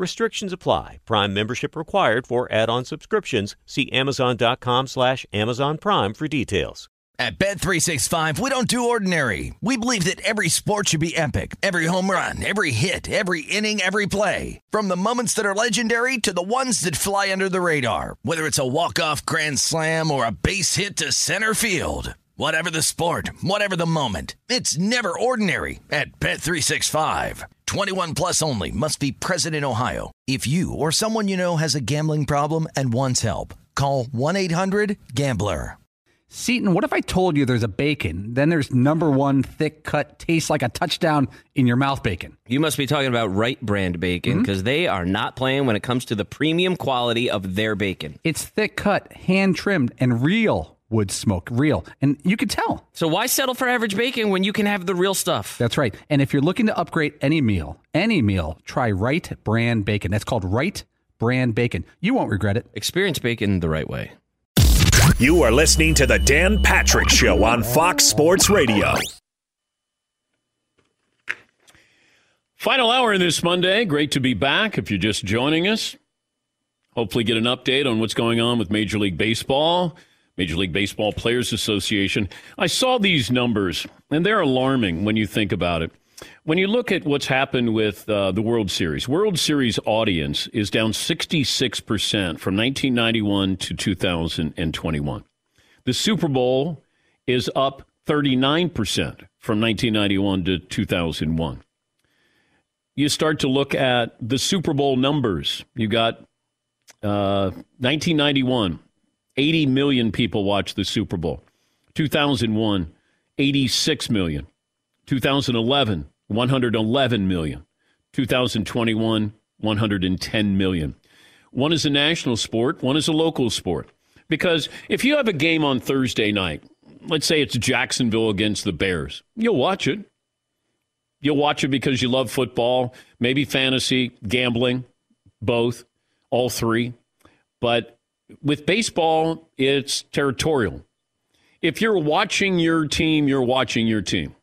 Restrictions apply. Prime membership required for add-on subscriptions. See Amazon.com slash Amazon Prime for details. At Bet365, we don't do ordinary. We believe that every sport should be epic. Every home run, every hit, every inning, every play. From the moments that are legendary to the ones that fly under the radar. Whether it's a walk-off grand slam or a base hit to center field. Whatever the sport, whatever the moment, it's never ordinary at Bet365. 21 plus only must be present in Ohio. If you or someone you know has a gambling problem and wants help, call 1-800-GAMBLER. Seton, what if I told you there's a bacon, then there's number one thick cut, tastes like a touchdown in your mouth bacon? You must be talking about Wright brand bacon because mm-hmm. they are not playing when it comes to the premium quality of their bacon. It's thick cut, hand trimmed, and real wood smoke, real. And you could tell. So why settle for average bacon when you can have the real stuff? That's right. And if you're looking to upgrade any meal, any meal, try Wright brand bacon. That's called Wright brand bacon. You won't regret it. Experience bacon the right way. You are listening to the Dan Patrick Show on Fox Sports Radio. Final hour in this Monday. Great to be back. If you're just joining us, hopefully get an update on what's going on with Major League Baseball. Major League Baseball Players Association. I saw these numbers, and they're alarming when you think about it. When you look at what's happened with uh, the World Series, World Series audience is down 66% from 1991 to 2021. The Super Bowl is up 39% from 1991 to 2001. You start to look at the Super Bowl numbers. You got uh, 1991, 80 million people watched the Super Bowl. 2001, 86 million. 2011, 111 million. 2021, 110 million. One is a national sport, one is a local sport. Because if you have a game on Thursday night, let's say it's Jacksonville against the Bears, you'll watch it. You'll watch it because you love football, maybe fantasy, gambling, both, all three. But with baseball, it's territorial. If you're watching your team, you're watching your team.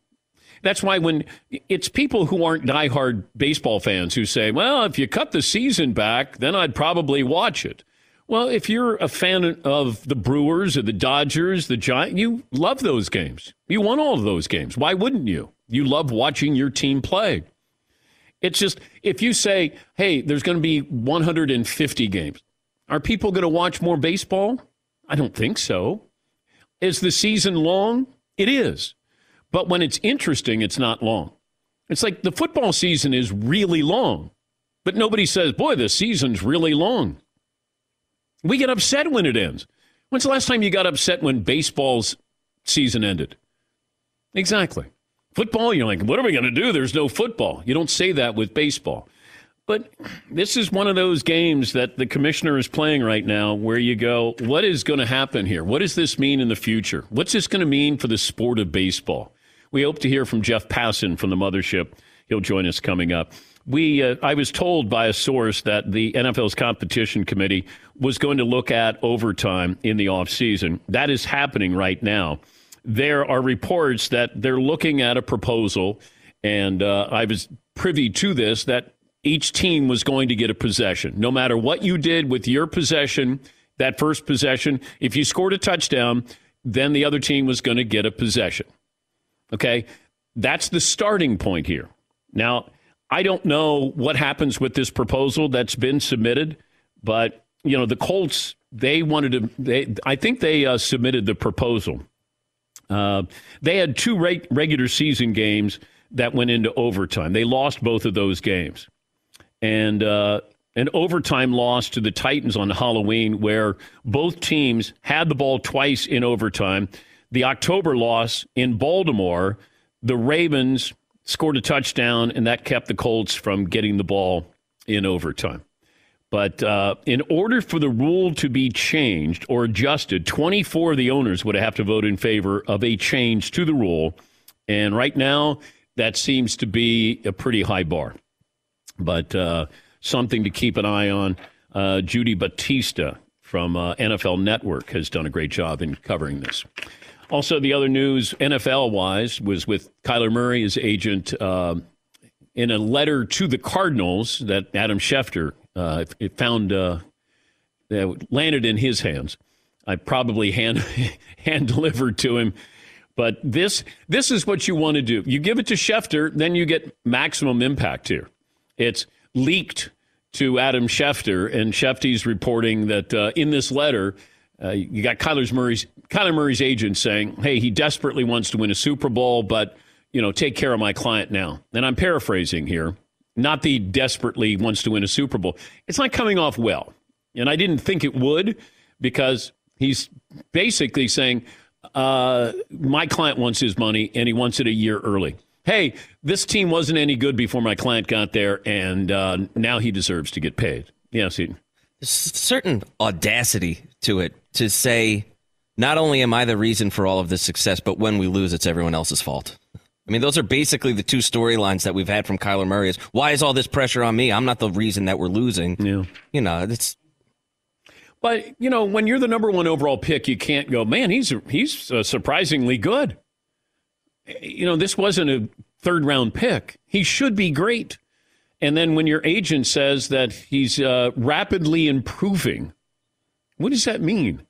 That's why when it's people who aren't diehard baseball fans who say, well, if you cut the season back, then I'd probably watch it. Well, if you're a fan of the Brewers or the Dodgers, the Giants, you love those games. You won all of those games. Why wouldn't you? You love watching your team play. It's just if you say, hey, there's going to be 150 games, are people going to watch more baseball? I don't think so. Is the season long? It is. But when it's interesting, it's not long. It's like the football season is really long, but nobody says, boy, the season's really long. We get upset when it ends. When's the last time you got upset when baseball's season ended? Exactly. Football, you're like, what are we going to do? There's no football. You don't say that with baseball. But this is one of those games that the commissioner is playing right now where you go, what is going to happen here? What does this mean in the future? What's this going to mean for the sport of baseball? We hope to hear from Jeff Passan from the mothership. He'll join us coming up. We, uh, I was told by a source that the NFL's competition committee was going to look at overtime in the offseason. That is happening right now. There are reports that they're looking at a proposal, and uh, I was privy to this, that each team was going to get a possession. No matter what you did with your possession, that first possession, if you scored a touchdown, then the other team was going to get a possession. Okay? That's the starting point here. Now, I don't know what happens with this proposal that's been submitted, but you know, the Colts they wanted to they I think they uh, submitted the proposal. Uh, they had two reg- regular season games that went into overtime. They lost both of those games and uh, an overtime loss to the Titans on Halloween, where both teams had the ball twice in overtime. the October loss in Baltimore, the Ravens scored a touchdown, and that kept the Colts from getting the ball in overtime. But uh, in order for the rule to be changed or adjusted, 24 of the owners would have to vote in favor of a change to the rule. And right now, that seems to be a pretty high bar. But uh, something to keep an eye on. Uh, Judy Battista from uh, NFL Network has done a great job in covering this. Also, the other news, NFL wise, was with Kyler Murray, his agent, uh, in a letter to the Cardinals that Adam Schefter uh, it found uh, that landed in his hands. I probably hand hand delivered to him. But this this is what you want to do. You give it to Schefter, then you get maximum impact here. It's leaked to Adam Schefter, and Schefter's reporting that uh, in this letter, uh, you got Kyler Murray's Kyler Murray's agent saying, "Hey, he desperately wants to win a Super Bowl, but you know, take care of my client now." And I'm paraphrasing here. Not the desperately wants to win a Super Bowl. It's not coming off well, and I didn't think it would because he's basically saying, uh, "My client wants his money, and he wants it a year early." Hey, this team wasn't any good before my client got there, and uh, now he deserves to get paid. Yes, he. There's certain audacity to it to say, not only am I the reason for all of this success, but when we lose, it's everyone else's fault. I mean, those are basically the two storylines that we've had from Kyler Murray. Is why is all this pressure on me? I'm not the reason that we're losing. Yeah. You know, it's. But you know, when you're the number one overall pick, you can't go, man. He's he's uh, surprisingly good. You know, this wasn't a third round pick. He should be great. And then when your agent says that he's uh, rapidly improving, what does that mean?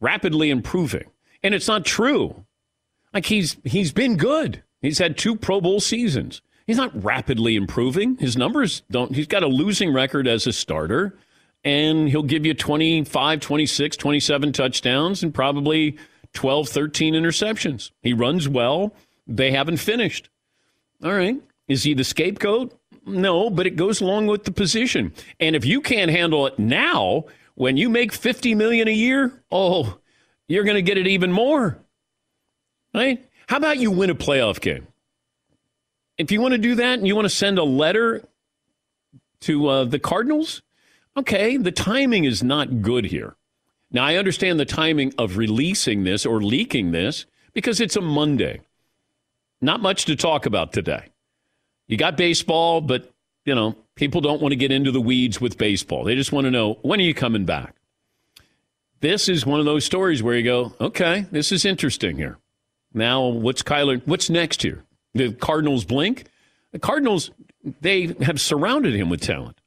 Rapidly improving, and it's not true. Like he's he's been good. He's had two Pro Bowl seasons. He's not rapidly improving. His numbers don't, he's got a losing record as a starter, and he'll give you 25, 26, 27 touchdowns and probably 12, 13 interceptions. He runs well. They haven't finished. All right. Is he the scapegoat? No, but it goes along with the position. And if you can't handle it now, when you make 50 million a year, oh, you're going to get it even more. Right? How about you win a playoff game? If you want to do that and you want to send a letter to uh, the Cardinals, okay, the timing is not good here. Now, I understand the timing of releasing this or leaking this because it's a Monday. Not much to talk about today. You got baseball, but, you know, people don't want to get into the weeds with baseball. They just want to know when are you coming back? This is one of those stories where you go, okay, this is interesting here. Now, what's Kyler? What's next here? The Cardinals blink. The Cardinals they have surrounded him with talent,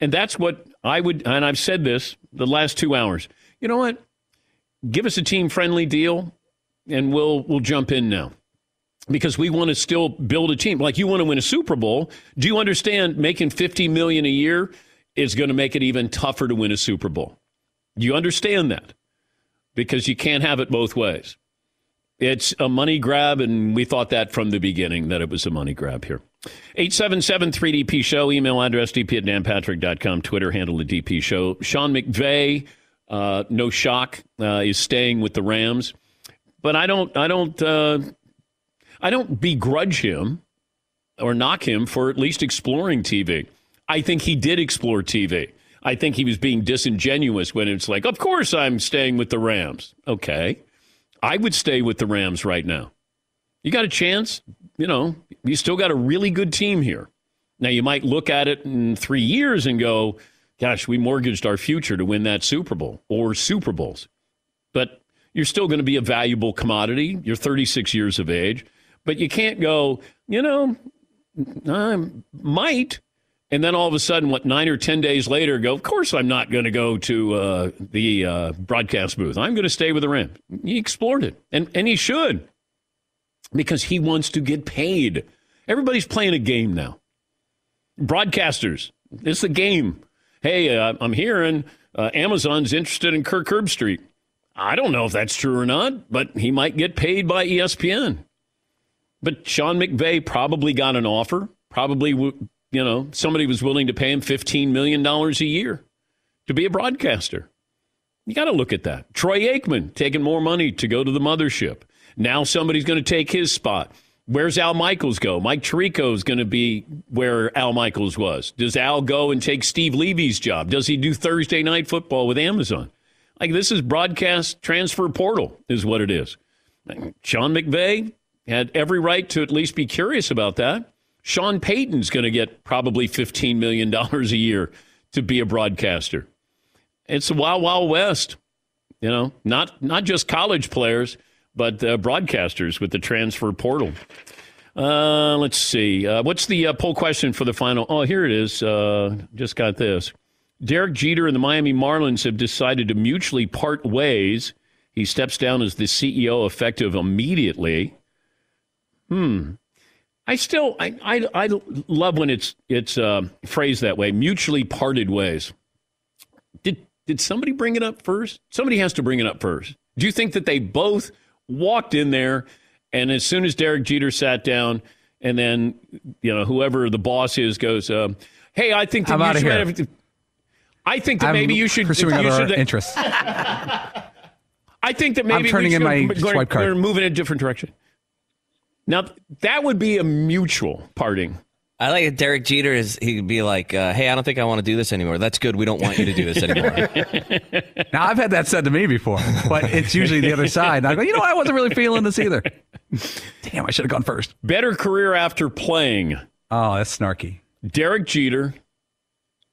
and that's what I would. And I've said this the last two hours. You know what? Give us a team friendly deal, and we'll we'll jump in now because we want to still build a team. Like you want to win a Super Bowl. Do you understand making 50 million a year is going to make it even tougher to win a Super Bowl? You understand that? Because you can't have it both ways. It's a money grab, and we thought that from the beginning that it was a money grab here. 877 3DP Show, email address dp at danpatrick.com, Twitter handle the DP Show. Sean McVay, uh, no shock, uh, is staying with the Rams. But I don't, I don't, uh, I don't begrudge him or knock him for at least exploring TV. I think he did explore TV. I think he was being disingenuous when it's like, of course I'm staying with the Rams. Okay. I would stay with the Rams right now. You got a chance, you know, you still got a really good team here. Now, you might look at it in three years and go, gosh, we mortgaged our future to win that Super Bowl or Super Bowls. But you're still going to be a valuable commodity. You're 36 years of age. But you can't go, you know, I might and then all of a sudden, what nine or ten days later, go. Of course, I'm not going to go to uh, the uh, broadcast booth. I'm going to stay with the Rams. He explored it, and and he should, because he wants to get paid. Everybody's playing a game now. Broadcasters, it's a game. Hey, uh, I'm hearing uh, Amazon's interested in Kirk Herbstreit. I don't know if that's true or not, but he might get paid by ESPN. But Sean McVay probably got an offer. Probably you know, somebody was willing to pay him $15 million a year to be a broadcaster. You got to look at that. Troy Aikman taking more money to go to the mothership. Now somebody's going to take his spot. Where's Al Michaels go? Mike Tirico is going to be where Al Michaels was. Does Al go and take Steve Levy's job? Does he do Thursday night football with Amazon? Like this is broadcast transfer portal is what it is. Sean McVay had every right to at least be curious about that. Sean Payton's going to get probably $15 million a year to be a broadcaster. It's a wild, wild west. You know, not not just college players, but uh, broadcasters with the transfer portal. Uh, let's see. Uh, what's the uh, poll question for the final? Oh, here it is. Uh, just got this. Derek Jeter and the Miami Marlins have decided to mutually part ways. He steps down as the CEO effective immediately. Hmm. I still I I, I love when it's it's uh, phrased that way. Mutually parted ways. Did did somebody bring it up first? Somebody has to bring it up first. Do you think that they both walked in there and as soon as Derek Jeter sat down and then you know whoever the boss is goes, uh, "Hey, I think that I'm you should here. have- I think that I'm maybe you should pursuing you other should- interests. I think that maybe turning we in should my go- go- swipe card. We're moving in a different direction. Now that would be a mutual parting. I like it. Derek Jeter is. He'd be like, uh, "Hey, I don't think I want to do this anymore. That's good. We don't want you to do this anymore." Now I've had that said to me before, but it's usually the other side. And I go, you know, what? I wasn't really feeling this either. Damn, I should have gone first. Better career after playing. Oh, that's snarky. Derek Jeter,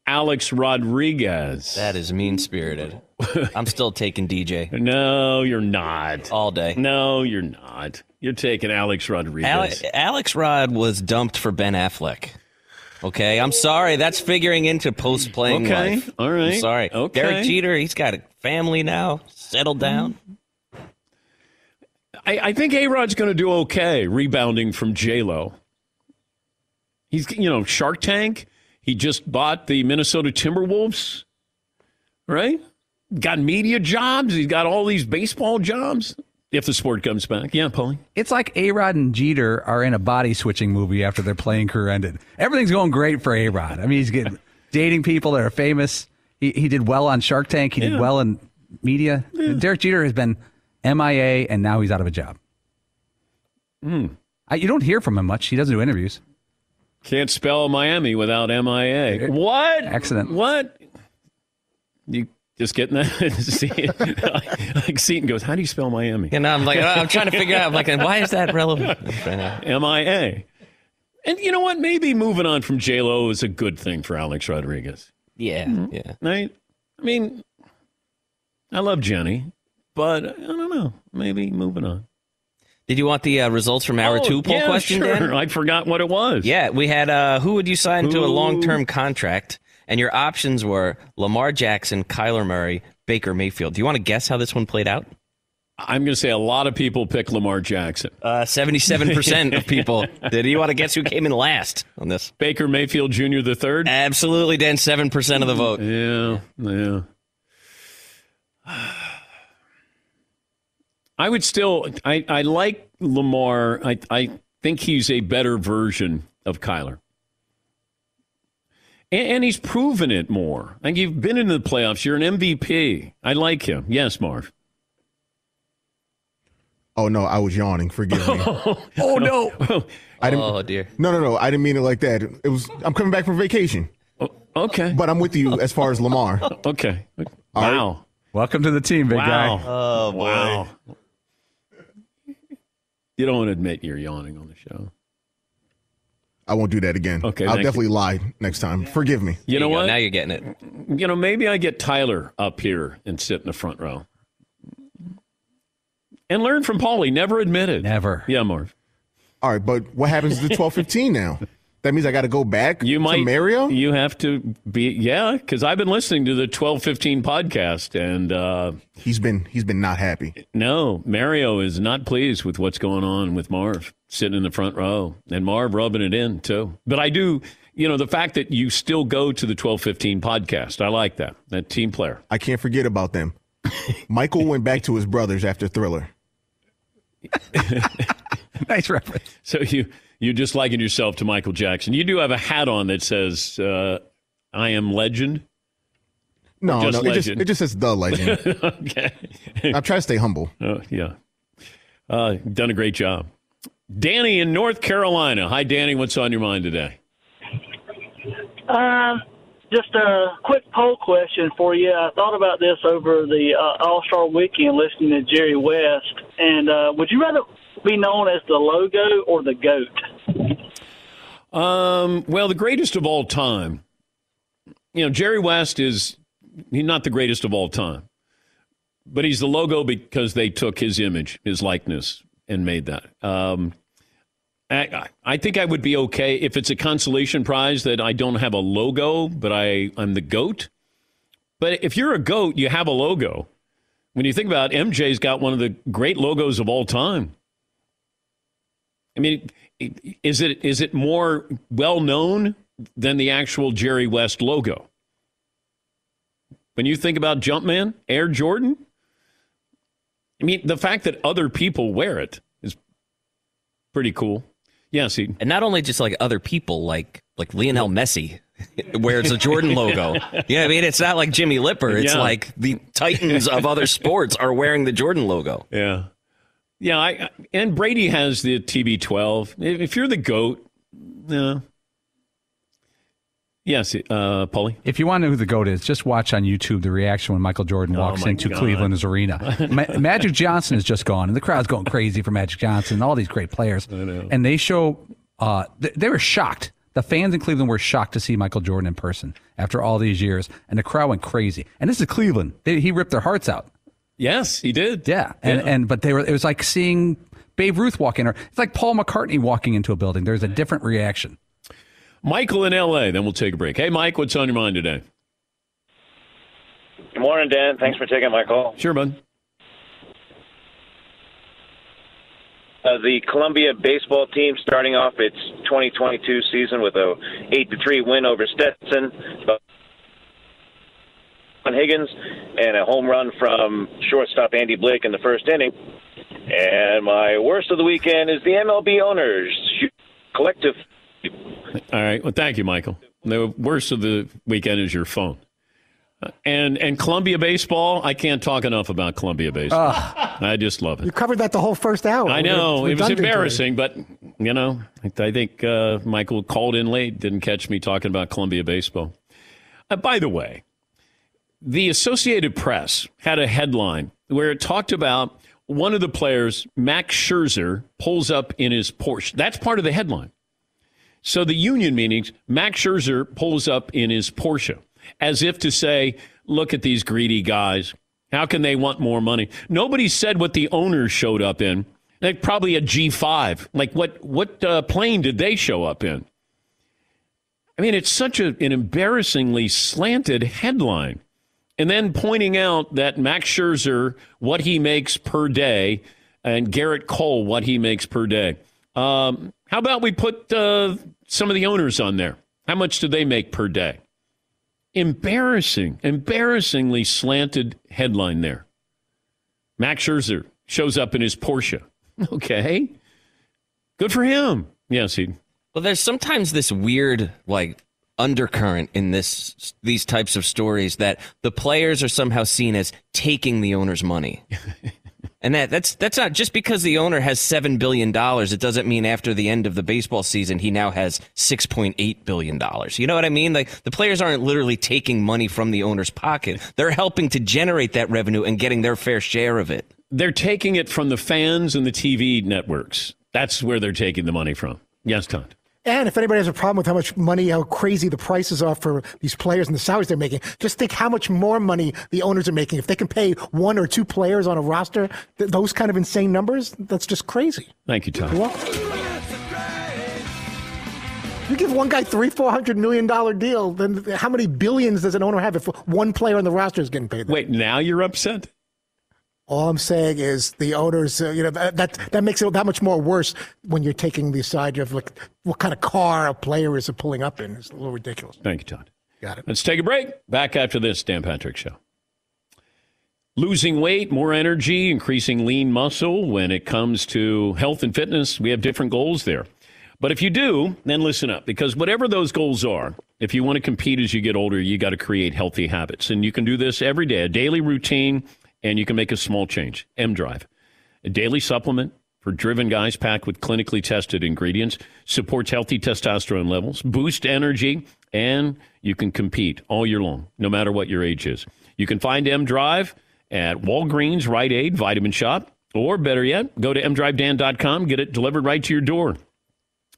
Alex Rodriguez. that is mean spirited. I'm still taking DJ No, you're not. all day. No, you're not. You're taking Alex Rodriguez. Ale- Alex Rod was dumped for Ben Affleck. Okay, I'm sorry. That's figuring into post playing Okay, life. all right, I'm sorry. okay. Derek Jeter, he's got a family now, settled mm. down. I, I think A Rod's going to do okay rebounding from J Lo. He's you know Shark Tank. He just bought the Minnesota Timberwolves, right? Got media jobs. He's got all these baseball jobs. If the sport comes back, yeah, Paulie. It's like A Rod and Jeter are in a body switching movie after their playing career ended. Everything's going great for A Rod. I mean, he's getting dating people that are famous. He, he did well on Shark Tank. He did well in media. Derek Jeter has been MIA, and now he's out of a job. Hmm. I, you don't hear from him much. He doesn't do interviews. Can't spell Miami without MIA. What? Accident. What? You just getting that? See, like Seton goes, how do you spell Miami? And I'm like, I'm trying to figure out, like, why is that relevant? MIA. And you know what? Maybe moving on from J Lo is a good thing for Alex Rodriguez. Yeah, yeah. Right? I mean, I love Jenny, but I don't know. Maybe moving on. Did you want the uh, results from our Oh, two poll yeah, question, sure. Dan? I forgot what it was. Yeah, we had uh, who would you sign to a long term contract? And your options were Lamar Jackson, Kyler Murray, Baker Mayfield. Do you want to guess how this one played out? I'm going to say a lot of people pick Lamar Jackson. Uh, 77% of people did. You want to guess who came in last on this? Baker Mayfield Jr. the third. Absolutely, Dan. 7% of the vote. Yeah, yeah. I would still. I, I like Lamar. I I think he's a better version of Kyler, and, and he's proven it more. Like you've been in the playoffs. You're an MVP. I like him. Yes, Marv. Oh no, I was yawning. Forgive me. Oh no. I didn't. Oh, dear. No, no, no. I didn't mean it like that. It was. I'm coming back from vacation, oh, okay. but I'm with you as far as Lamar. Okay. right. Wow. Welcome to the team, big Wow. guy. Oh, boy. Wow. You don't admit you're yawning on the show. I won't do that again. Okay, I'll thank you. definitely lie next time. Forgive me. You There know go. what? Now you're getting it. you know, maybe I get Tyler up here and sit in the front row. And learn from Paulie. Never admitted. Never. Yeah, Marv. All right, but what happens to 12:15 now? That means I got to go back You might Mario. You have to be yeah, because I've been listening to the twelve fifteen podcast, and uh, He's been he's been not happy. no, Mario is not pleased with what's going on with Marv sitting in the front row, and Marv rubbing it in too. But I do, you know, the fact that you still go to the twelve fifteen podcast, I like that. That team player. I can't forget about them. Michael went back to his brothers after Thriller. Nice reference. So you you just liken yourself to Michael Jackson. You do have a hat on that says uh, "I am legend." No, Just no, it just it just says the legend. okay. I'm trying to stay humble. Oh, yeah. Uh, done a great job. Danny in North Carolina. Hi, Danny. What's on your mind today? Um, just a quick poll question for you. I thought about this over the uh, All Star Weekend, listening to Jerry West. And uh, would you rather be known as the logo or the goat? Um, well, the greatest of all time. You know, Jerry West is he's not the greatest of all time, but he's the logo because they took his image, his likeness, and made that. Um, I, I think I would be okay if it's a consolation prize that I don't have a logo, but I, I'm the goat. But if you're a goat, you have a logo. When you think about it, MJ's got one of the great logos of all time. I mean, is it is it more well known than the actual Jerry West logo? When you think about Jumpman, Air Jordan, I mean, the fact that other people wear it is pretty cool. Yeah, see, And not only just like other people, like like Lionel Messi wears a Jordan logo. Yeah, I mean, it's not like Jimmy Lipper. It's Yeah. like the titans of other sports are wearing the Jordan logo. Yeah. Yeah, I, and Brady has the TB12. If if you're the GOAT, yeah. Yes, uh, Paulie? If you want to know who the GOAT is, just watch on YouTube the reaction when Michael Jordan walks Oh into God. Cleveland's arena. Ma- Magic Johnson is just gone, and the crowd's going crazy for Magic Johnson and all these great players. And they show, uh, th- they were shocked. The fans in Cleveland were shocked to see Michael Jordan in person after all these years, and the crowd went crazy. And this is Cleveland. They, he ripped their hearts out. Yes, he did. Yeah, and Yeah. and but they were. It was like seeing Babe Ruth walk in, or it's like Paul McCartney walking into a building. There's a different reaction. Michael in LA, then we'll take a break. Hey, Mike, what's on your mind today? Good morning, Dan. Thanks for taking my call. Sure, bud. Uh, the Columbia baseball team starting off its 2022 season with a eight to three win over Stetson. On Higgins and a home run from shortstop Andy Blake in the first inning. And my worst of the weekend is the MLB owners collective. All right. Well, thank you, Michael. The worst of the weekend is your phone. Uh, And and Columbia baseball, I can't talk enough about Columbia baseball. I just love it. You covered that the whole first hour. I know it was embarrassing, but you know, I I think uh, Michael called in late, didn't catch me talking about Columbia baseball. Uh, by the way, the Associated Press had a headline where it talked about one of the players, Max Scherzer, pulls up in his Porsche. That's part of the headline. So the union meetings, Max Scherzer pulls up in his Porsche, as if to say, "Look at these greedy guys. How can they want more money?" Nobody said what the owners showed up in. Like probably a G5. Like what what uh, plane did they show up in? I mean, it's such a, an embarrassingly slanted headline. And then pointing out that Max Scherzer, what he makes per day, and Gerrit Cole, what he makes per day. Um, how about we put uh, some of the owners on there? How much do they make per day? Embarrassing, embarrassingly slanted headline there. Max Scherzer shows up in his Porsche. Okay. Good for him. Yes, he. Well, there's sometimes this weird like undercurrent in this these types of stories that the players are somehow seen as taking the owner's money. and that that's that's not just because the owner has 7 billion dollars it doesn't mean after the end of the baseball season he now has 6.8 billion dollars. You know what I mean? Like the players aren't literally taking money from the owner's pocket. They're helping to generate that revenue and getting their fair share of it. They're taking it from the fans and the TV networks. That's where they're taking the money from. Yes, Todd. And if anybody has a problem with how much money, how crazy the prices are for these players and the salaries they're making, just think how much more money the owners are making. If they can pay one or two players on a roster, th- those kind of insane numbers, that's just crazy. Thank you, Tom. You give one guy three, four hundred million dollar deal, then how many billions does an owner have if one player on the roster is getting paid? Wait, now you're upset? All I'm saying is the owners, uh, you know, that, that that makes it that much more worse when you're taking the side of like what kind of car a player is pulling up in. It's a little ridiculous. Thank you, Todd. Got it. Let's take a break. Back after this, Dan Patrick Show. Losing weight, more energy, increasing lean muscle. When it comes to health and fitness, we have different goals there. But if you do, then listen up because whatever those goals are, If you want to compete as you get older, you got to create healthy habits. And you can do this every day, a daily routine, and you can make a small change. M Drive, a daily supplement for driven guys packed with clinically tested ingredients, supports healthy testosterone levels, boosts energy, and you can compete all year long, no matter what your age is. You can find M Drive at Walgreens, Rite Aid, Vitamin Shoppe, or better yet, go to mdrivedan.com, get it delivered right to your door.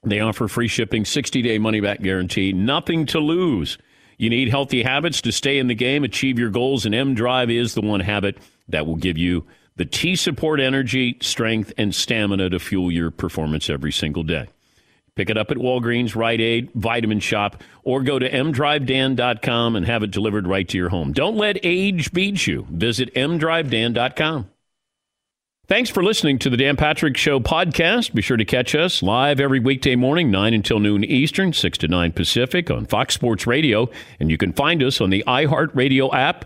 They offer free shipping, 60 day money back guarantee, nothing to lose. You need healthy habits to stay in the game, achieve your goals, and M Drive is the one habit that will give you the T support energy, strength, and stamina to fuel your performance every single day. Pick it up at Walgreens, Rite Aid, Vitamin Shoppe, or go to mdrivedan.com and have it delivered right to your home. Don't let age beat you. Visit mdrivedan.com. Thanks for listening to the Dan Patrick Show podcast. Be sure to catch us live every weekday morning, 9 until noon Eastern, 6 to 9 Pacific on Fox Sports Radio. And you can find us on the iHeartRadio app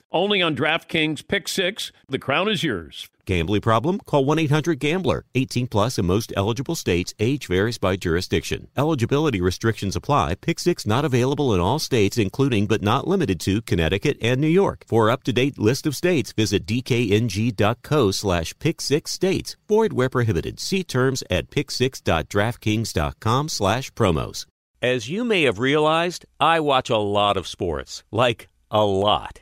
only on DraftKings Pick 6. The crown is yours. Gambling problem? Call 1 800 Gambler. 18 plus in most eligible states. Age varies by jurisdiction. Eligibility restrictions apply. Pick six not available in all states, including but not limited to Connecticut and New York. For up to date list of states, visit dkng.co slash pick six states. Void where prohibited. See terms at pick6.draftkings.com slash promos. As you may have realized, I watch a lot of sports. Like, a lot.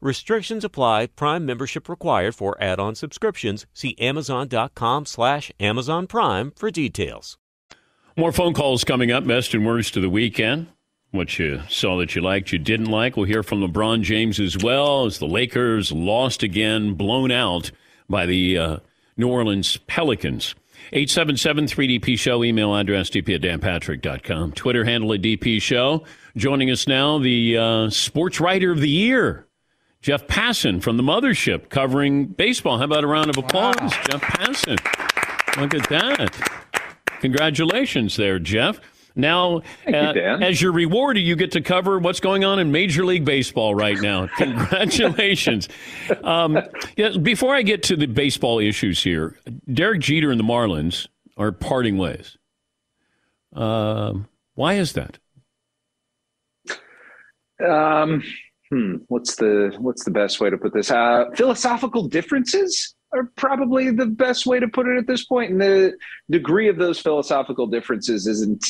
Restrictions apply. Prime membership required for add-on subscriptions. See Amazon.com slash Amazon Prime for details. More phone calls coming up. Best and worst of the weekend what you saw that you liked, you didn't like. We'll hear from LeBron James as well as the Lakers lost again, blown out by the uh, New Orleans Pelicans. 877-3DP Show, email address dp at danpatrick.com, Twitter handle at DP Show. Joining us now, the uh, sports writer of the year, Jeff Passan from the Mothership, covering baseball. How about a round of applause, wow. Jeff Passan? Look at that. Congratulations there, Jeff. Now, uh, you, as your reward, you get to cover what's going on in Major League Baseball right now. Congratulations. um, yeah, before I get to the baseball issues here, Derek Jeter and the Marlins are parting ways. Uh, why is that? Um, hmm, what's the what's the best way to put this? Uh, philosophical differences are probably the best way to put it at this point, and the degree of those philosophical differences isn't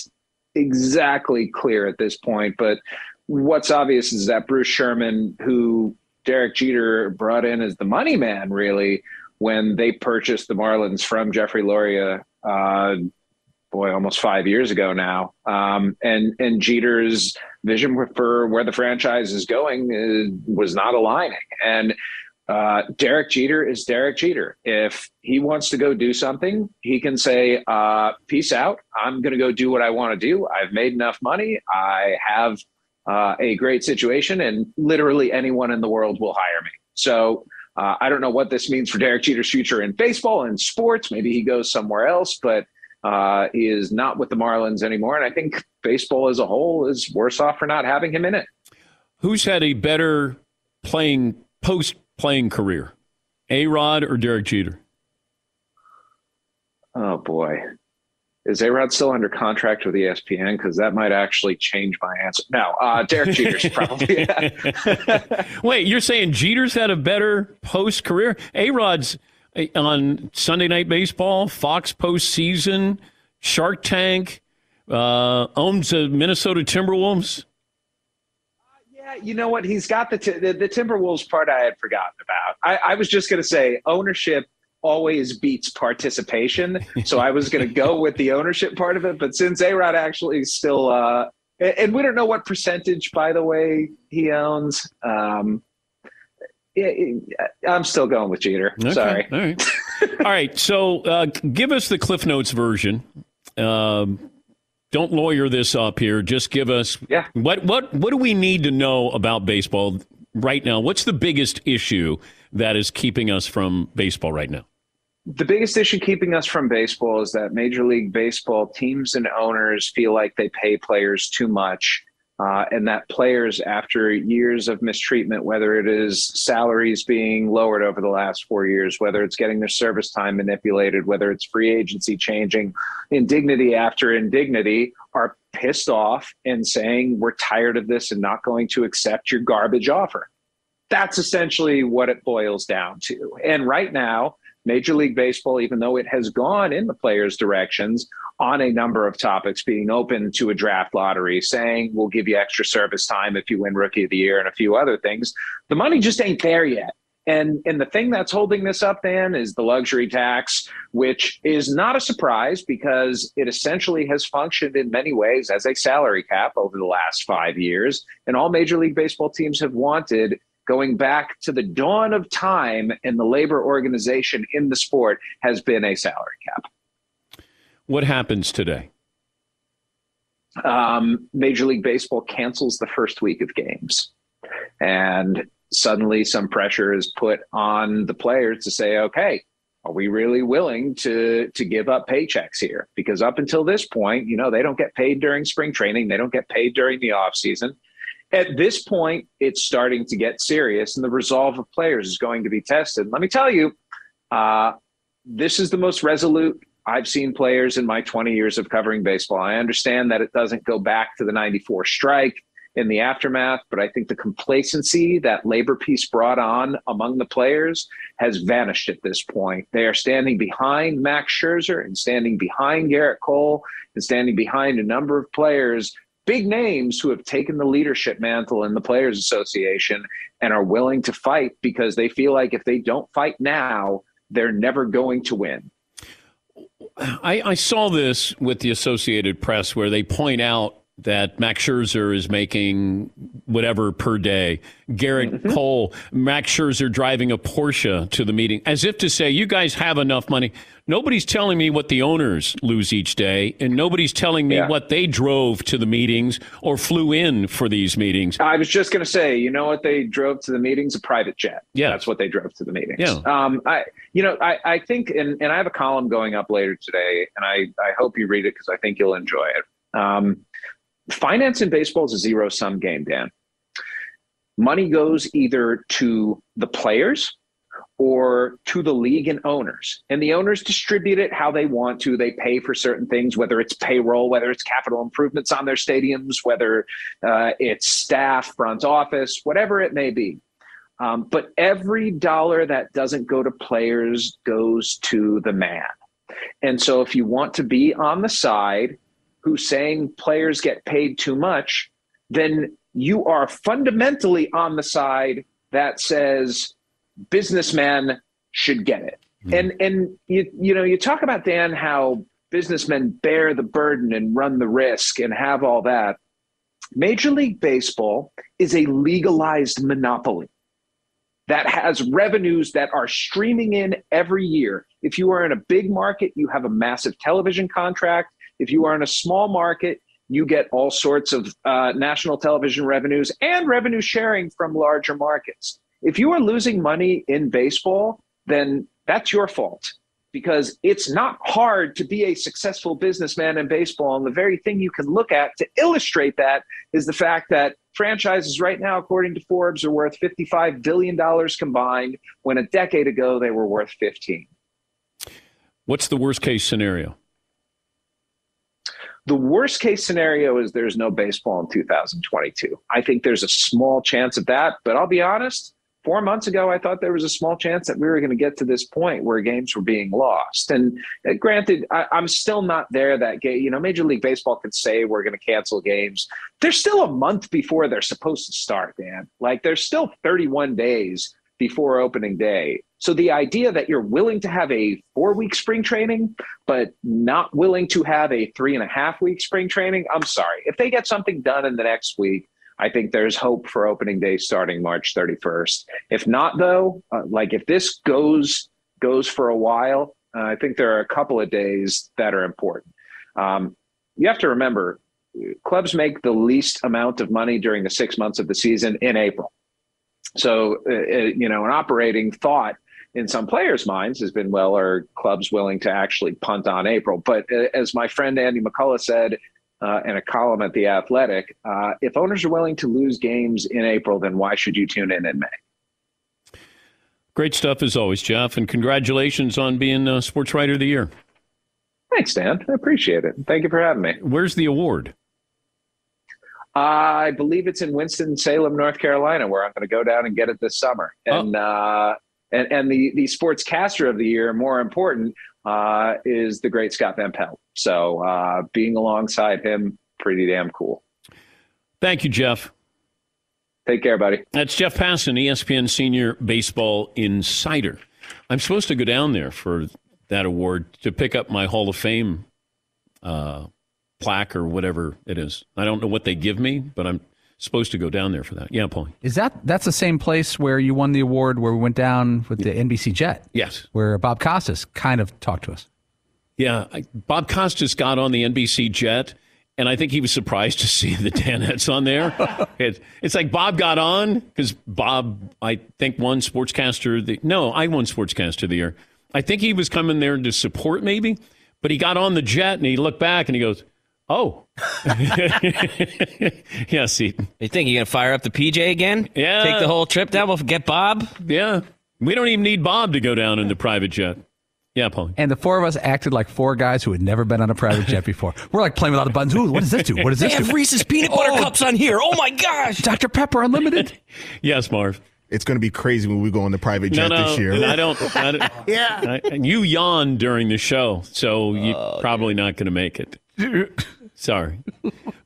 exactly clear at this point, but what's obvious is that Bruce Sherman, who Derek Jeter brought in as the money man, really, when they purchased the Marlins from Jeffrey Loria, uh, boy, almost five years ago now, um, and and Jeter's vision for where the franchise is going is, was not aligning, and uh, Derek Jeter is Derek Jeter. If he wants to go do something, he can say, uh, "Peace out. I'm going to go do what I want to do. I've made enough money. I have uh, a great situation, and literally anyone in the world will hire me." So uh, I don't know what this means for Derek Jeter's future in baseball and sports. Maybe he goes somewhere else, but uh, he is not with the Marlins anymore. And I think baseball as a whole is worse off for not having him in it. Who's had a better playing post playing career? A Rod or Derek Jeter? Oh boy. Is A Rod still under contract with ESPN? Because that might actually change my answer. No, uh, Derek Jeter's probably. Wait, you're saying Jeter's had a better post career? A Rod's on Sunday Night Baseball, Fox postseason, Shark Tank, uh, owns the Minnesota Timberwolves Yeah, you know what? He's got the, t- the, the Timberwolves part I had forgotten about. I, I was just going to say ownership always beats participation, so I was going to go with the ownership part of it. But since A Rod actually still, uh, and we don't know what percentage, by the way, he owns. Um, I'm still going with Jeter. Okay. Sorry. All right. All right. So uh, give us the Cliff Notes version. Um, don't lawyer this up here. Just give us yeah. what what what do we need to know about baseball right now? What's the biggest issue that is keeping us from baseball right now? The biggest issue keeping us from baseball is that Major League Baseball teams and owners feel like they pay players too much uh, and that players, after years of mistreatment, whether it is salaries being lowered over the last four years, whether it's getting their service time manipulated, whether it's free agency changing, indignity after indignity, are pissed off and saying, We're tired of this and not going to accept your garbage offer. That's essentially what it boils down to. And right now, Major League Baseball, even though it has gone in the players' directions on a number of topics, being open to a draft lottery, saying we'll give you extra service time if you win Rookie of the Year and a few other things, the money just ain't there yet. And, and the thing that's holding this up, Dan, is the luxury tax, which is not a surprise because it essentially has functioned in many ways as a salary cap over the last five years. And all Major League Baseball teams have wanted going back to the dawn of time in the labor organization in the sport has been a salary cap. What happens today? Um, Major League Baseball cancels the first week of games. And suddenly some pressure is put on the players to say, okay, are we really willing to to give up paychecks here? Because up until this point, you know, they don't get paid during spring training, they don't get paid during the off season. At this point, it's starting to get serious, and the resolve of players is going to be tested. Let me tell you, uh, this is the most resolute I've seen players in my 20 years of covering baseball. I understand that it doesn't go back to the 94 strike. in the aftermath, but I think the complacency that labor peace brought on among the players has vanished at this point. They are standing behind Max Scherzer and standing behind Gerrit Cole and standing behind a number of players, big names who have taken the leadership mantle in the Players Association and are willing to fight because they feel like if they don't fight now, they're never going to win. I, I, saw this with the Associated Press where they point out that Max Scherzer is making whatever per day. Gerrit mm-hmm. Cole, Max Scherzer driving a Porsche to the meeting, as if to say, you guys have enough money. Nobody's telling me what the owners lose each day, and nobody's telling me yeah. what they drove to the meetings or flew in for these meetings. I was just going to say, you know what they drove to the meetings? A private jet. Yeah. That's what they drove to the meetings. Yeah. Um, I, you know, I, I think, and, and I have a column going up later today, and I, I hope you read it because I think you'll enjoy it. Um, finance in baseball is a zero sum game, Dan. Money goes either to the players or to the league and owners. And the owners distribute it how they want to. They pay for certain things, whether it's payroll, whether it's capital improvements on their stadiums, whether uh, it's staff, front office, whatever it may be. Um, but every dollar that doesn't go to players goes to the man. And so if you want to be on the side who's saying players get paid too much, then you are fundamentally on the side that says businessmen should get it. Mm-hmm. And and you you know you talk about Dan how businessmen bear the burden and run the risk and have all that. Major League Baseball is a legalized monopoly that has revenues that are streaming in every year. If you are in a big market, you have a massive television contract. If you are in a small market, you get all sorts of uh, national television revenues and revenue sharing from larger markets. If you are losing money in baseball, then that's your fault because it's not hard to be a successful businessman in baseball. And the very thing you can look at to illustrate that is the fact that franchises right now, according to Forbes, are worth $55 billion combined, when a decade ago they were worth 15. What's the worst case scenario? The worst case scenario is there's no baseball in 2022. I think there's a small chance of that, but I'll be honest, four months ago, I thought there was a small chance that we were going to get to this point where games were being lost. And uh, granted, I, am still not there that game. You know, Major League Baseball could say we're going to cancel games. There's still a month before they're supposed to start, Dan. Like there's still 31 days before opening day. So the idea that you're willing to have a four week spring training, but not willing to have a three and a half week spring training, I'm sorry. If they get something done in the next week, I think there's hope for opening day starting March 31st. If not, though, uh, like if this goes goes for a while, uh, I think there are a couple of days that are important. Um, you have to remember, clubs make the least amount of money during the six months of the season in April. So, uh, uh, you know, an operating thought in some players' minds has been, well, are clubs willing to actually punt on April? But uh, as my friend Andy McCullough said uh, in a column at The Athletic, uh, if owners are willing to lose games in April, then why should you tune in in May? Great stuff as always, Jeff, and congratulations on being a Sports Writer of the Year. Thanks, Dan. I appreciate it. Thank you for having me. Where's the award? I believe it's in Winston Salem, North Carolina, where I'm going to go down and get it this summer. Oh. And oh. uh, and and the the sportscaster of the year, more important, uh, is the great Scott Van Pelt. So uh, being alongside him, pretty damn cool. Thank you, Jeff. Take care, buddy. That's Jeff Passan, ESPN Senior Baseball Insider. I'm supposed to go down there for that award to pick up my Hall of Fame uh, plaque or whatever it is. I don't know what they give me, but I'm supposed to go down there for that. Yeah, Paul. Is that that's the same place where you won the award where we went down with the NBC jet? Yes. Where Bob Costas kind of talked to us. Yeah, I, Bob Costas got on the NBC jet. And I think he was surprised to see the Danettes on there. it, it's like Bob got on because Bob, I think, won Sportscaster. The, no, I won Sportscaster of the year. I think he was coming there to support maybe, but he got on the jet and he looked back and he goes, Oh. yeah, Seton. You think you're going to fire up the PJ again? Yeah. Take the whole trip down? We'll get Bob? Yeah. We don't even need Bob to go down in the private jet. Yeah, Paul. And the four of us acted like four guys who had never been on a private jet before. We're like playing with all the buttons. Ooh, what does this do? What does They this do? have Reese's peanut butter Oh. cups on here. Oh my gosh. Dr. Pepper Unlimited. Yes, Marv. It's going to be crazy when we go on the private jet no, this year. I don't. I don't Yeah. I, you yawned during the show, so you're oh, probably not going to make it. Sorry,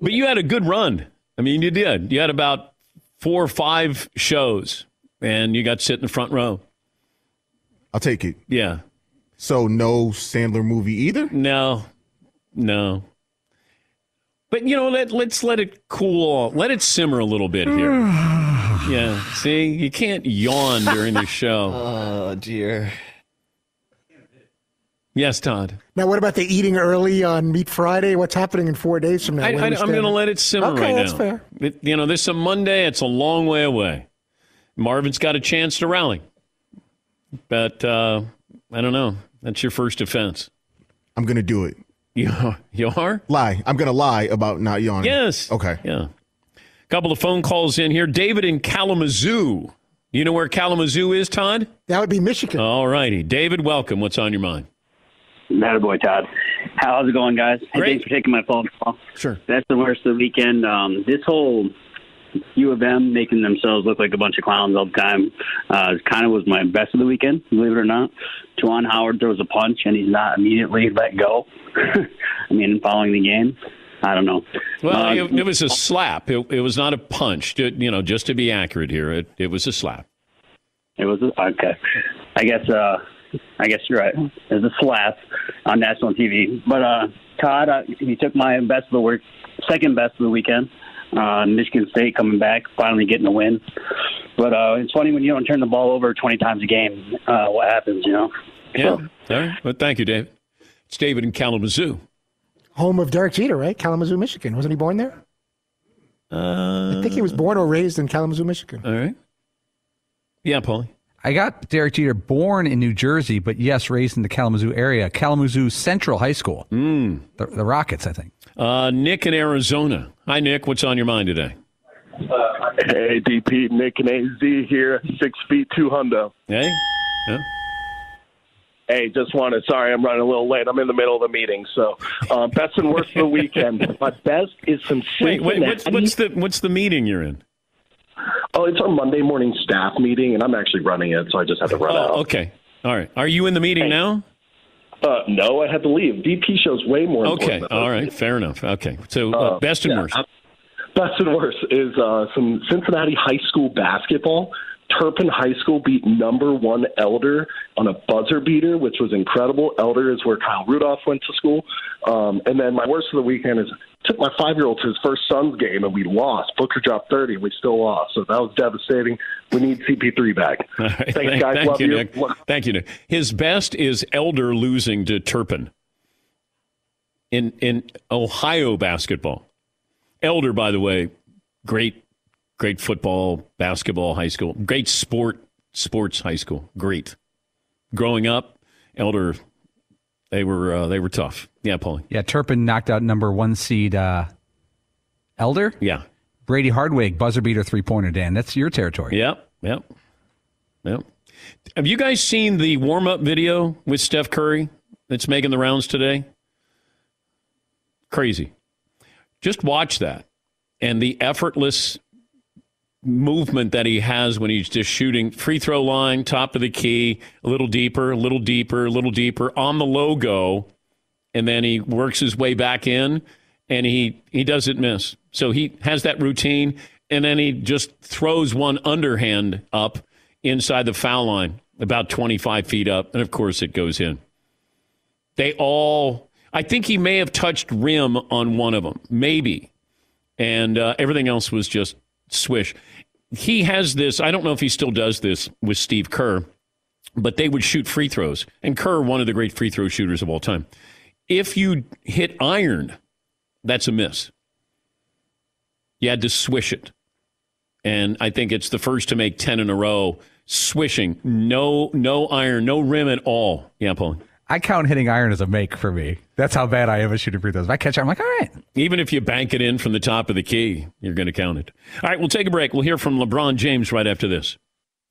but you had a good run. I mean, you did. You had about four or five shows, and you got to sit in the front row. I'll take it. Yeah. So no Sandler movie either. No, no. But you know, let let's let it cool off. Let it simmer a little bit here. yeah. See, you can't yawn during the show. Oh dear. Yes, Todd. Now, what about the eating early on Meat Friday? What's happening in four days from now? I, I, I'm going to let it simmer Okay, right that's now. fair. It- you know, this is a Monday. It's a long way away. Marvin's got a chance to rally, but uh, I don't know. That's your first offense. I'm going to do it. You you are Lie. I'm going to lie about not yawning. yes. Okay. Yeah. A Couple of phone calls in here. David in Kalamazoo. You know where Kalamazoo is, Todd? That would be Michigan. All righty. David, welcome. What's on your mind? Boy, Todd. How's it going, guys? Hey, thanks for taking my phone call. Sure. That's the worst of the weekend. Um, this whole U of M making themselves look like a bunch of clowns all the time uh, kind of was my best of the weekend, believe it or not. Juwan Howard throws a punch and he's not immediately let go. I mean, following the game, I don't know. Well, Uh, it, it was a slap. It, it was not a punch. You know, just to be accurate here, it, it was a slap. It was okay. I guess. uh I guess you're right. It was a slap on national TV. But uh Todd, uh, he took my best of the work, second best of the weekend. Uh, Michigan State coming back, finally getting a win. But uh it's funny when you don't turn the ball over 20 times a game. Uh, what happens? You know. Yeah. All right. Well, thank you, David. It's David in Kalamazoo. Home of Derek Jeter, right? Kalamazoo, Michigan. Wasn't he born there? Uh, I think he was born or raised in Kalamazoo, Michigan. All right. Yeah, Paulie. I got Derek Jeter born in New Jersey, but yes, raised in the Kalamazoo area. Kalamazoo Central High School. Mm. The, the Rockets, I think. Uh, Nick in Arizona. Hi, Nick. What's on your mind today? Hey, DP, Nick and AZ here, six feet two hundo. Hey. Yeah. Hey, just wanted. Sorry, I'm running a little late. I'm in the middle of a meeting. So, uh, best and worst of the weekend. My best is some Wait, wait. What's, what's the what's the meeting you're in? Oh, it's our Monday morning staff meeting, and I'm actually running it, so I just had to run out. Oh, okay. All right. Are you in the meeting now? Uh, no, I had to leave. DP shows way more. Okay. All right. Fair enough. Okay. So, uh, Uh, best and yeah, worst. Best and worst is uh, some Cincinnati high school basketball. Turpin High School beat number one Elder on a buzzer beater, which was incredible. Elder is where Kyle Rudolph went to school. Um, and then my worst of the weekend is took my five year old to his first son's game and we lost. Booker dropped 30 and we still lost. So that was devastating. We need CP3 back. Right. Thanks, Thank, guys. thank Love you, you. Nick. Thank you, Nick. His best is Elder losing to Turpin in in Ohio basketball. Elder, by the way, great, great football, basketball, high school, great sport, sports high school, great. Growing up, Elder, they were uh, they were tough. Yeah, Paulie. Yeah, Turpin knocked out number one seed uh, Elder. Yeah. Brady Hardwig, buzzer beater three pointer, Dan. That's your territory. Yep, yep, yep. Have you guys seen the warm up video with Steph Curry that's making the rounds today? Crazy. Just watch that and the effortless movement that he has when he's just shooting free throw line, top of the key, a little deeper, a little deeper, a little deeper on the logo, and then he works his way back in and he he doesn't miss. So he has that routine and then he just throws one underhand up inside the foul line about 25 feet up and of course it goes in. They all I think he may have touched rim on one of them, maybe. And uh, everything else was just swish. He has this, I don't know if he still does this with Steve Kerr, but they would shoot free throws. And Kerr, one of the great free throw shooters of all time. If you hit iron, that's a miss. You had to swish it. And I think it's the first to make 10 in a row, swishing. No, no iron, no rim at all. Yeah, Paul. I count hitting iron as a make for me. That's how bad I am at shooting free throws. If I catch it, I'm like, all right. Even if you bank it in from the top of the key, you're going to count it. All right, we'll take a break. We'll hear from LeBron James right after this.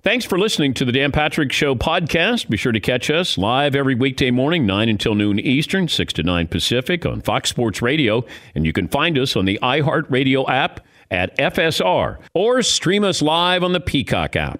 Thanks for listening to the Dan Patrick Show podcast. Be sure to catch us live every weekday morning, 9 until noon Eastern, 6 to 9 Pacific on Fox Sports Radio. And you can find us on the iHeartRadio app at FSR or stream us live on the Peacock app.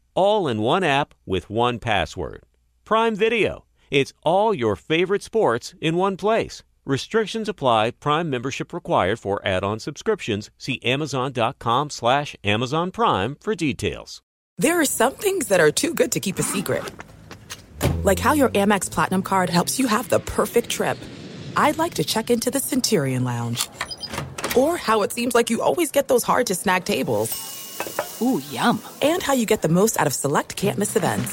All in one app with one password. Prime Video. It's all your favorite sports in one place. Restrictions apply. Prime membership required for add-on subscriptions. See Amazon.com slash Amazon Prime for details. There are some things that are too good to keep a secret. Like how your Amex Platinum card helps you have the perfect trip. I'd like to check into the Centurion Lounge. Or how it seems like you always get those hard to snag tables. Ooh, yum. And how you get the most out of select can't miss events.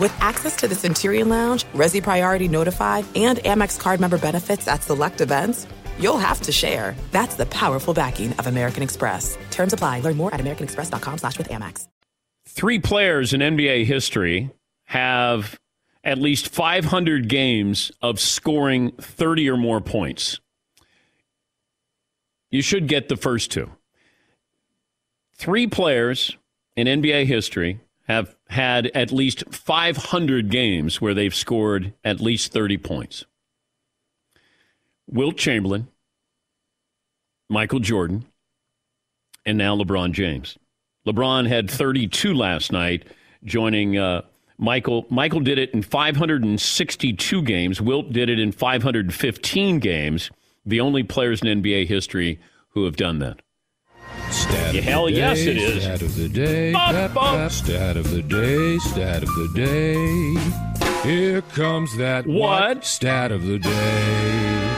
With access to the Centurion Lounge, Resy Priority Notified, and Amex card member benefits at select events, you'll have to share. That's the powerful backing of American Express. Terms apply. Learn more at americanexpress.com slash with Amex. Three players in NBA history have at least 500 games of scoring 30 or more points. You should get the first two. Three players in NBA history have had at least 500 games where they've scored at least 30 points. Wilt Chamberlain, Michael Jordan, and now LeBron James. LeBron had 32 last night, joining uh, Michael. Michael did it in 562 games. Wilt did it in 515 games. The only players in NBA history who have done that. Stat Yeah, of the hell day, yes, it is. Stat of the day. Bop, pep, bop. pep, Stat of the day. Stat of the day. Here comes that What? Stat of the day.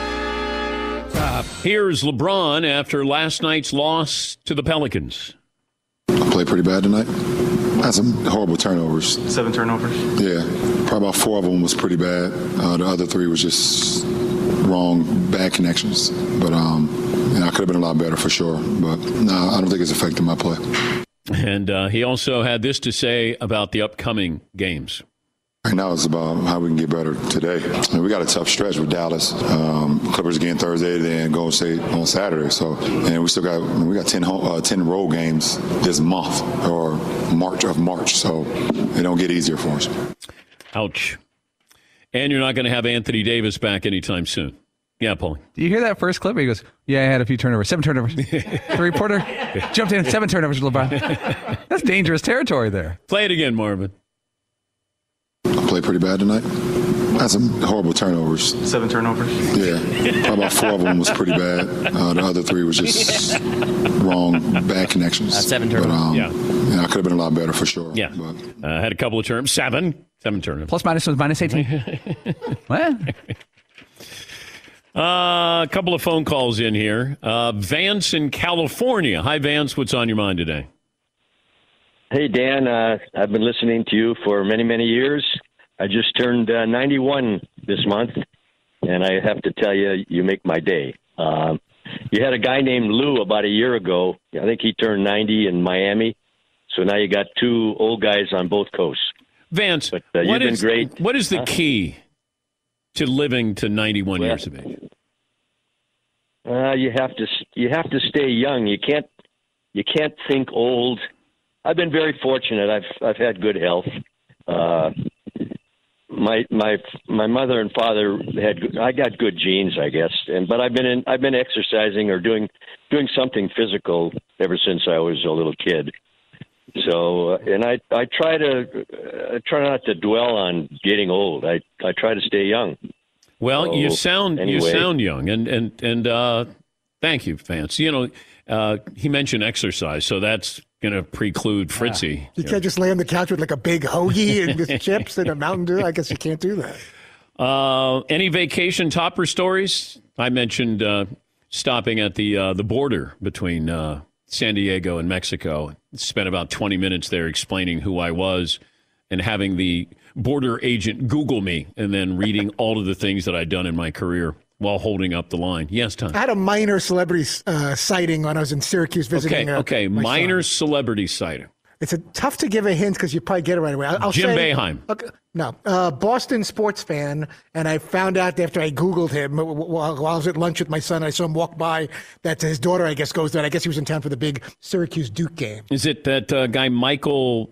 Top. Here's LeBron after last night's loss to the Pelicans. I played pretty bad tonight. Had some horrible turnovers. Seven turnovers. Yeah, probably about four of them was pretty bad. Uh, the other three was just wrong, bad connections. But um, know, I could have been a lot better for sure, but no, I don't think it's affected my play. And uh, he also had this to say about the upcoming games. Right now it's about how we can get better today. I mean, we got a tough stretch with Dallas, um, Clippers again Thursday, then Golden State on Saturday. So, and we still got we got 10, home, uh, 10 road games this month or March of March. So it don't get easier for us. Ouch. And you're not going to have Anthony Davis back anytime soon. Yeah, Paul. Do you hear that first clip? He goes, "Yeah, I had a few turnovers, seven turnovers." the reporter jumped in, seven turnovers, LeBron. That's dangerous territory there. Play it again, Marvin. I played pretty bad tonight. I had some horrible turnovers. Seven turnovers? Yeah. Probably about four of them was pretty bad. Uh, the other three was just wrong, bad connections. Uh, seven But, turnovers. um, Yeah. yeah, I could have been a lot better for sure. Yeah. Uh, had a couple of terms. Seven. Seven turnovers. Plus minus was minus eighteen. what? Uh, a couple of phone calls in here. Uh, Vance in California. Hi, Vance. What's on your mind today? Hey, Dan. Uh, I've been listening to you for many, many years. I just turned uh, 91 this month, and I have to tell you, you make my day. Um, you had a guy named Lou about a year ago. I think he turned 90 in Miami. So now you got two old guys on both coasts. Vance, But uh, what is-. What is the Huh? key to living to 91 Well- years of age? Uh, you have to you have to stay young. You can't you can't think old. I've been very fortunate. I've I've had good health. Uh, my my my mother and father had good- I got good genes, I guess. And but I've been in I've been exercising or doing doing something physical ever since I was a little kid. So uh, and I I try to uh, try not to dwell on getting old. I I try to stay young. Well, you So, sound you sound young, and and and uh, thank you, Vance. You know, uh, he mentioned exercise, so that's going to preclude Fritzy. You can't just lay on the couch with like a big hoagie and with chips and a Mountain Dew. I guess you can't do that. Uh, any vacation topper stories? I mentioned uh, stopping at the uh, the border between uh, San Diego and Mexico. Spent about twenty minutes there explaining who I was, and having the border agent Google me, and then reading all of the things that I'd done in my career while holding up the line. Yes, Tom. I had a minor celebrity uh, sighting when I was in Syracuse visiting. Okay, uh, okay. son. Minor celebrity sighting. It's a, tough to give a hint because you probably get it right away. I'll, I'll Jim say, Boeheim. Okay, no, uh, Boston sports fan, and I found out after I Googled him while, while I was at lunch with my son. I saw him walk by. That his daughter, I guess, goes there. I guess he was in town for the big Syracuse Duke game. Is it that uh, guy Michael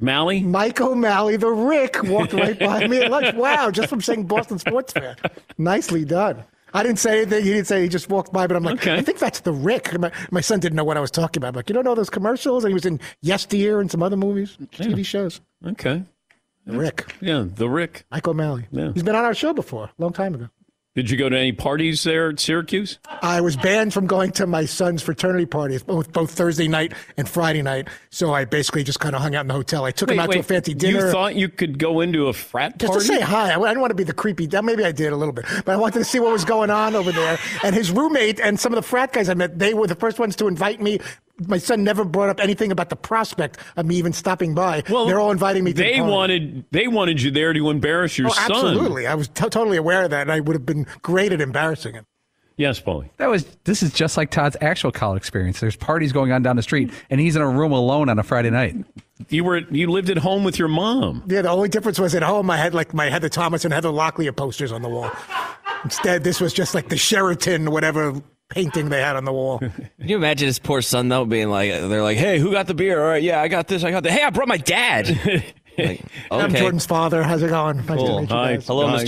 Malley? Mike O'Malley, the Rick, walked right by me at lunch. Wow, just from saying Boston sports fan. Nicely done. I didn't say anything. He didn't say he just walked by, but I'm like, I think that's the Rick. My, my son didn't know what I was talking about. I'm like, you don't know those commercials? And he was in Yes, Dear and some other movies, TV shows. Okay. The Rick. Yeah, the Rick. Mike O'Malley. Yeah. He's been on our show before, a long time ago. Did you go to any parties there at Syracuse? I was banned from going to my son's fraternity parties, both, both Thursday night and Friday night. So I basically just kind of hung out in the hotel. I took him Wait, out to a fancy dinner. You thought you could go into a frat Just party? to say hi. I I didn't want to be the creepy. Maybe I did a little bit, but I wanted to see what was going on over there. And his roommate and some of the frat guys I met, they were the first ones to invite me. My son never brought up anything about the prospect of me even stopping by. Well, they're all inviting me. to the They party. wanted they wanted you there to embarrass your Oh, son. absolutely. I was to- totally aware of that, and I would have been great at embarrassing him. Yes, Paulie. That was. This is just like Todd's actual college experience. There's parties going on down the street, and he's in a room alone on a Friday night. You were you lived at home with your mom. Yeah, the only difference was at home I had like my Heather Thomas and Heather Locklear posters on the wall. Instead, this was just like the Sheraton, whatever painting they had on the wall. Can you imagine his poor son though being like, they're like, "Hey, who got the beer? All right, yeah, I got this, I got the. Hey, I brought my dad." like, I'm Jordan's father. How's it going? Nice to Cool. meet you Hi, guys. hi,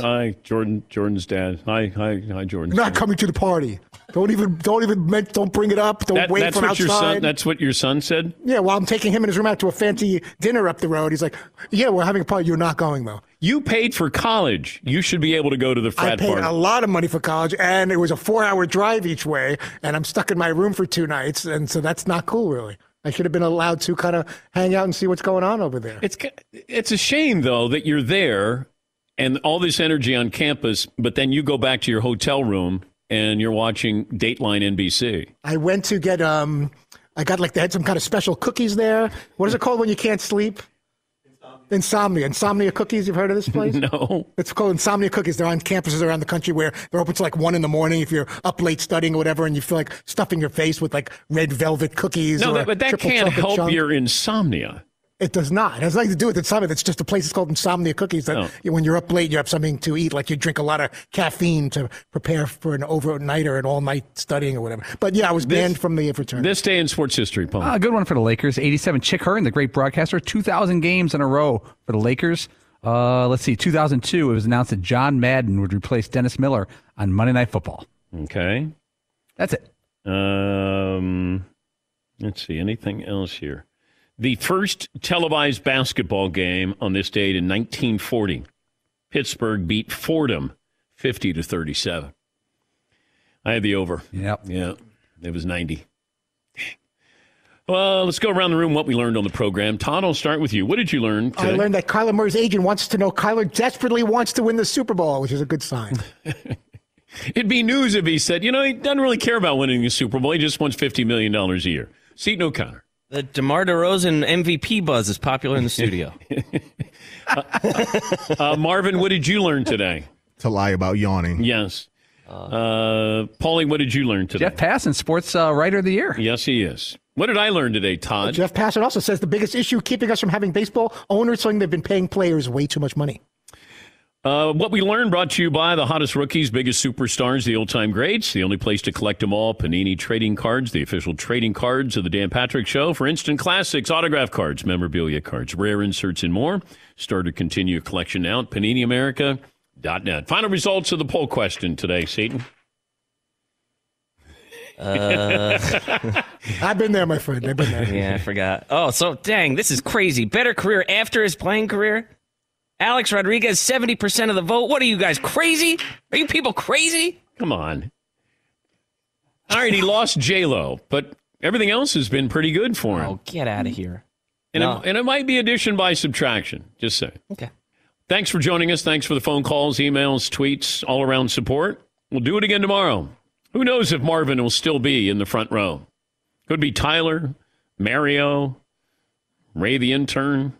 Hi, Jordan. Jordan's dad. Hi, hi, hi, Jordan. Not coming to the party. Don't even, don't even, don't bring it up. Don't That- wait that's from what your son. outside. That's what your son said. yeah, while I'm taking him and his room out to a fancy dinner up the road, he's like, "Yeah, we're having a party. You're not going though." You paid for college. You should be able to go to the frat I paid party. a lot of money for college, and it was a four-hour drive each way, and I'm stuck in my room for two nights, and so that's not cool, really. I should have been allowed to kind of hang out and see what's going on over there. It's it's a shame though that you're there and all this energy on campus, but then you go back to your hotel room and you're watching Dateline NBC. I went to get um, I got like they had some kind of special cookies there. What is it called when you can't sleep? Insomnia. Insomnia Cookies. You've heard of this place? no. It's called Insomnia Cookies. They're on campuses around the country where they're open to like one in the morning if you're up late studying or whatever, and you feel like stuffing your face with like red velvet cookies. No, or that, but that triple can't help chunk. your insomnia. It does not. It has nothing to do with insomnia. It's just a place. It's called Insomnia Cookies. That Oh. when you're up late, you have something to eat. Like you drink a lot of caffeine to prepare for an overnight or an all night studying or whatever. But yeah, I was banned from the fraternity. This day in sports history, Paul. A good one for the Lakers. 87. Chick Hearn, the great broadcaster, 2,000 games in a row for the Lakers. Uh, let's see, 2002, it was announced that John Madden would replace Dennis Miller on Monday Night Football. Okay. That's it. Um, let's see. Anything else here? The first televised basketball game on this date in 1940. Pittsburgh beat Fordham 50 to 37. I had the over. Yep. Yeah. It was 90. Well, let's go around the room what we learned on the program. Todd, I'll start with you. What did you learn I learned that Kyler Murray's agent wants to know Kyler desperately wants to win the Super Bowl, which is a good sign. It'd be news if he said, you know, he doesn't really care about winning the Super Bowl. He just wants $50 million a year. Seton O'Connor. The DeMar DeRozan MVP buzz is popular in the studio. Uh, Marvin, what did you learn today? To lie about yawning. Yes. Uh, Paulie, what did you learn today? Jeff Passan, Sports uh, Writer of the Year. Yes, he is. What did I learn today, Todd? Jeff Passan also says the biggest issue keeping us from having baseball owners saying they've been paying players way too much money. Uh, what we learned brought to you by the hottest rookies, biggest superstars, the old time greats. The only place to collect them all Panini Trading Cards, the official trading cards of the Dan Patrick Show for instant classics, autograph cards, memorabilia cards, rare inserts, and more. Start or continue your collection now at PaniniAmerica.net. Final results of the poll question today, Seton. Uh, I've been there, my friend. I've been there. yeah, I forgot. Oh, so dang, this is crazy. Better career after his playing career? Alex Rodriguez, 70% of the vote. What are you guys, crazy? Are you people crazy? Come on. All right, he lost J-Lo, but everything else has been pretty good for him. Oh, get out of here. And, No. it, and it might be addition by subtraction. Just saying. Okay. Thanks for joining us. Thanks for the phone calls, emails, tweets, all around support. We'll do it again tomorrow. Who knows if Marvin will still be in the front row? Could be Tyler, Mario, Ray the intern.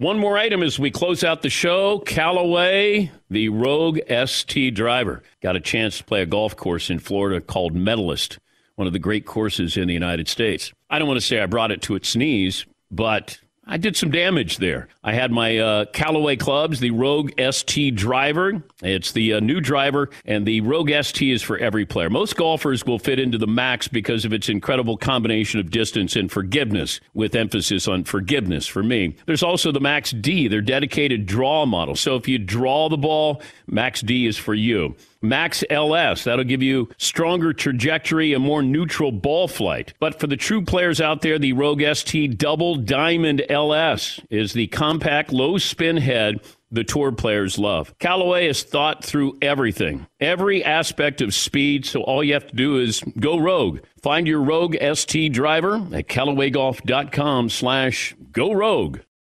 One more item as we close out the show. Callaway, the Rogue ST driver, got a chance to play a golf course in Florida called Medalist, one of the great courses in the United States. I don't want to say I brought it to its knees, but I did some damage there. I had my uh, Callaway clubs, the Rogue ST driver. It's the uh, new driver, and the Rogue ST is for every player. Most golfers will fit into the max because of its incredible combination of distance and forgiveness, with emphasis on forgiveness for me. There's also the Max D, their dedicated draw model. So if you draw the ball, Max D is for you. Max LS, that'll give you stronger trajectory and more neutral ball flight. But for the true players out there, the Rogue ST Double Diamond LS is the compact low spin head the tour players love. Callaway has thought through everything, every aspect of speed, so all you have to do is go rogue. Find your Rogue ST driver at CallawayGolf.com slash go rogue.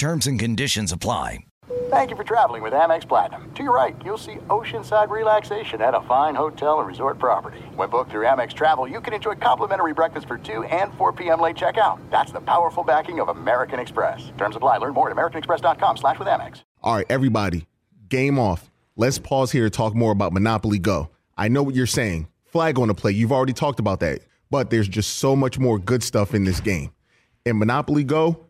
Terms and conditions apply. Thank you for traveling with Amex Platinum. To your right, you'll see oceanside relaxation at a fine hotel and resort property. When booked through Amex Travel, you can enjoy complimentary breakfast for 2 and 4 p.m. late checkout. That's the powerful backing of American Express. Terms apply. Learn more at americanexpress.com slash with Amex. All right, everybody, game off. Let's pause here to talk more about Monopoly Go. I know what you're saying. Flag on the play. You've already talked about that. But there's just so much more good stuff in this game. In Monopoly Go,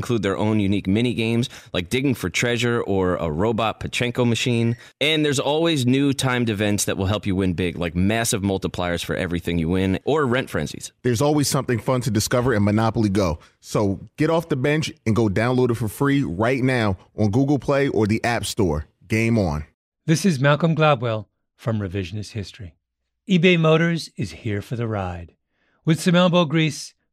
include their own unique mini games like digging for treasure or a robot Pachinko machine. And there's always new timed events that will help you win big, like massive multipliers for everything you win or rent frenzies. There's always something fun to discover in Monopoly Go. So get off the bench and go download it for free right now on Google Play or the App Store. Game on. This is Malcolm Gladwell from Revisionist History. eBay Motors is here for the ride. With some elbow grease,